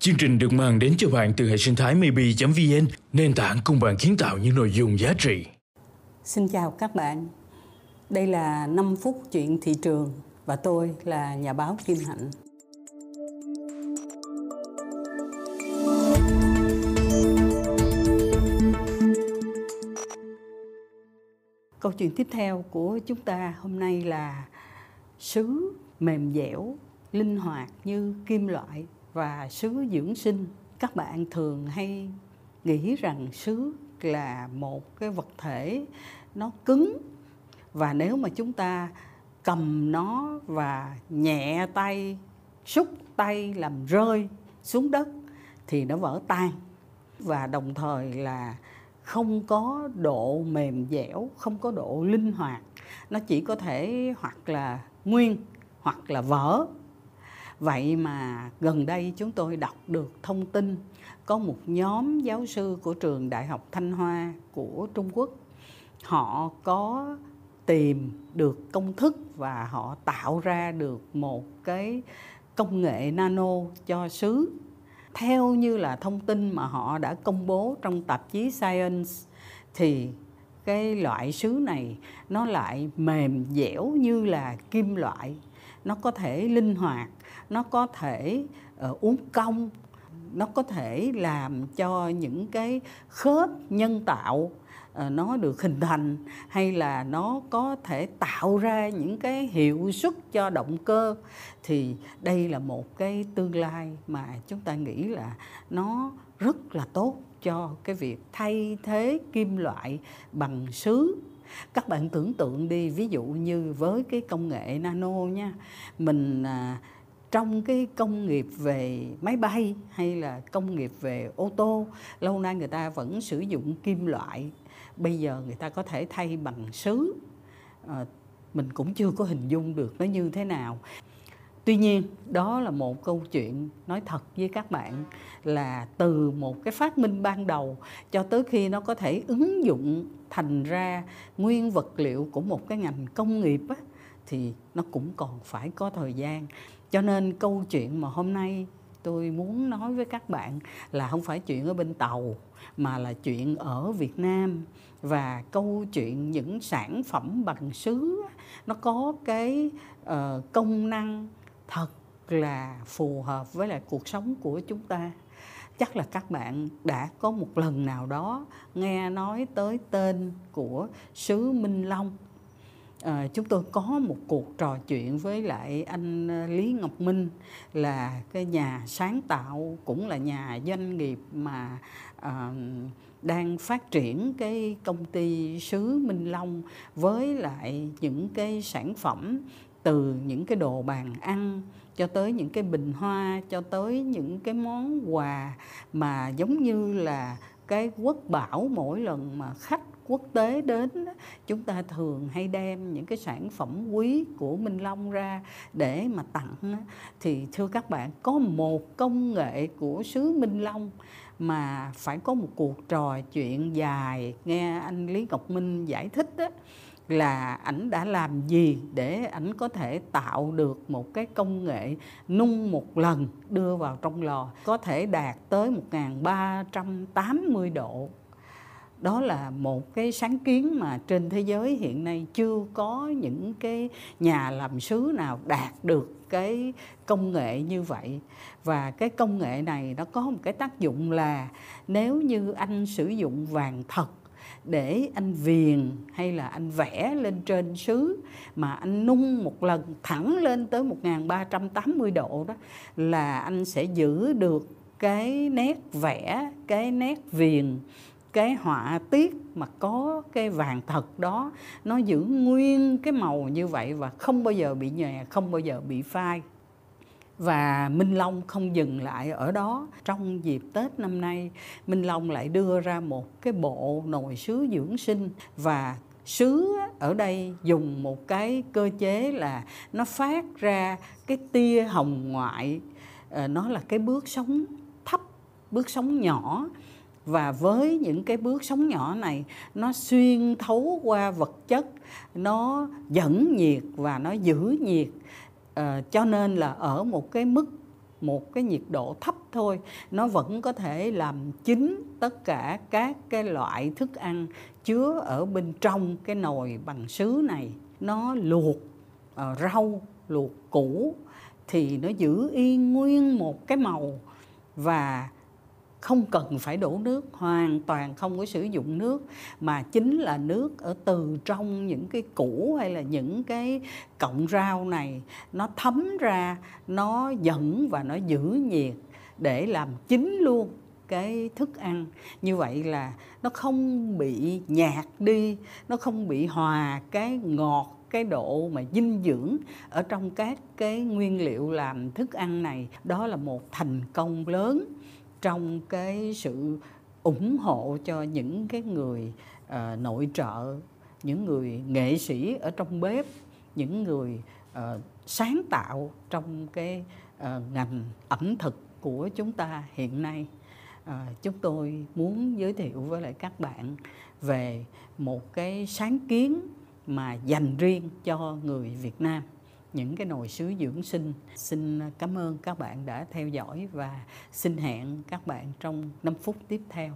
Chương trình được mang đến cho bạn từ hệ sinh thái maybe.vn, nền tảng cùng bạn kiến tạo những nội dung giá trị. Xin chào các bạn. Đây là 5 phút chuyện thị trường và tôi là nhà báo Kim Hạnh. Câu chuyện tiếp theo của chúng ta hôm nay là sứ mềm dẻo, linh hoạt như kim loại và sứ dưỡng sinh. Các bạn thường hay nghĩ rằng sứ là một cái vật thể nó cứng. Và nếu mà chúng ta cầm nó và nhẹ tay, xúc tay làm rơi xuống đất thì nó vỡ tan. Và đồng thời là không có độ mềm dẻo, không có độ linh hoạt. Nó chỉ có thể hoặc là nguyên hoặc là vỡ vậy mà gần đây chúng tôi đọc được thông tin có một nhóm giáo sư của trường đại học thanh hoa của trung quốc. Họ có tìm được công thức và họ tạo ra được một cái công nghệ nano cho sứ theo như là thông tin mà họ đã công bố trong tạp chí Science, thì cái loại sứ này nó lại mềm dẻo như là kim loại nó có thể linh hoạt nó có thể ờ, uh, uống cong nó có thể làm cho những cái khớp nhân tạo uh, nó được hình thành hay là nó có thể tạo ra những cái hiệu suất cho động cơ. Thì đây là một cái tương lai mà chúng ta nghĩ là nó rất là tốt cho cái việc thay thế kim loại bằng sứ các bạn tưởng tượng đi ví dụ như với cái công nghệ nano nha mình à, trong cái công nghiệp về máy bay hay là công nghiệp về ô tô lâu nay người ta vẫn sử dụng kim loại. Bây giờ người ta có thể thay bằng sứ. À, mình cũng chưa có hình dung được nó như thế nào tuy nhiên đó là một câu chuyện nói thật với các bạn là từ một cái phát minh ban đầu cho tới khi nó có thể ứng dụng thành ra nguyên vật liệu của một cái ngành công nghiệp á, thì nó cũng còn phải có thời gian. Cho nên câu chuyện mà hôm nay tôi muốn nói với các bạn là không phải chuyện ở bên tàu mà là chuyện ở Việt Nam. Và câu chuyện những sản phẩm bằng sứ nó có cái uh, công năng thật là phù hợp với lại cuộc sống của chúng ta. Chắc là các bạn đã có một lần nào đó nghe nói tới tên của sứ Minh Long. À, chúng tôi có một cuộc trò chuyện với lại anh ờ, Lý Ngọc Minh là cái nhà sáng tạo cũng là nhà doanh nghiệp mà à, đang phát triển cái công ty sứ Minh Long với lại những cái sản phẩm từ những cái đồ bàn ăn cho tới những cái bình hoa, cho tới những cái món quà mà giống như là cái quốc bảo mỗi lần mà khách quốc tế đến chúng ta thường hay đem những cái sản phẩm quý của Minh Long ra để mà tặng thì thưa các bạn, có một công nghệ của xứ Minh Long mà phải có một cuộc trò chuyện dài, nghe anh Lý Ngọc Minh giải thích đó là ảnh đã làm gì để ảnh có thể tạo được một cái công nghệ nung một lần đưa vào trong lò, có thể đạt tới 1380 độ. Đó là một cái sáng kiến mà trên thế giới hiện nay chưa có những cái nhà làm sứ nào đạt được cái công nghệ như vậy. Và cái công nghệ này nó có một cái tác dụng là nếu như anh sử dụng vàng thật để anh viền hay là anh vẽ lên trên sứ mà anh nung một lần thẳng lên tới 1380 độ đó là anh sẽ giữ được cái nét vẽ, cái nét viền cái họa tiết mà có cái vàng thật đó. Nó giữ nguyên cái màu như vậy và không bao giờ bị nhòe không bao giờ bị phai và Minh Long không dừng lại ở đó. Trong dịp Tết năm nay, Minh Long lại đưa ra một cái bộ nồi sứ dưỡng sinh. Và sứ ở đây dùng một cái cơ chế là nó phát ra cái tia hồng ngoại. Ờ, nó là cái bước sóng thấp, bước sóng nhỏ. Và với những cái bước sóng nhỏ này, nó xuyên thấu qua vật chất, nó dẫn nhiệt và nó giữ nhiệt à, cho nên là ở một cái mức một cái nhiệt độ thấp thôi nó vẫn có thể làm chín tất cả các cái loại thức ăn chứa ở bên trong cái nồi bằng sứ này. Nó luộc uh, rau luộc củ thì nó giữ yên nguyên một cái màu và không cần phải đổ nước, hoàn toàn không có sử dụng nước, mà chính là nước ở từ trong những cái củ hay là những cái cọng rau này, nó thấm ra, nó dẫn và nó giữ nhiệt để làm chín luôn cái thức ăn. Như vậy là nó không bị nhạt đi, nó không bị hòa cái ngọt, cái độ mà dinh dưỡng ở trong các cái nguyên liệu làm thức ăn này. Đó là một thành công lớn trong cái sự ủng hộ cho những cái người uh, nội trợ những người nghệ sĩ ở trong bếp những người uh, sáng tạo trong cái uh, ngành ẩm thực của chúng ta hiện nay. À, chúng tôi muốn giới thiệu với lại các bạn về một cái sáng kiến mà dành riêng cho người Việt Nam những cái nồi sứ dưỡng sinh. Xin à, cảm ơn các bạn đã theo dõi và xin hẹn các bạn trong 5 phút tiếp theo.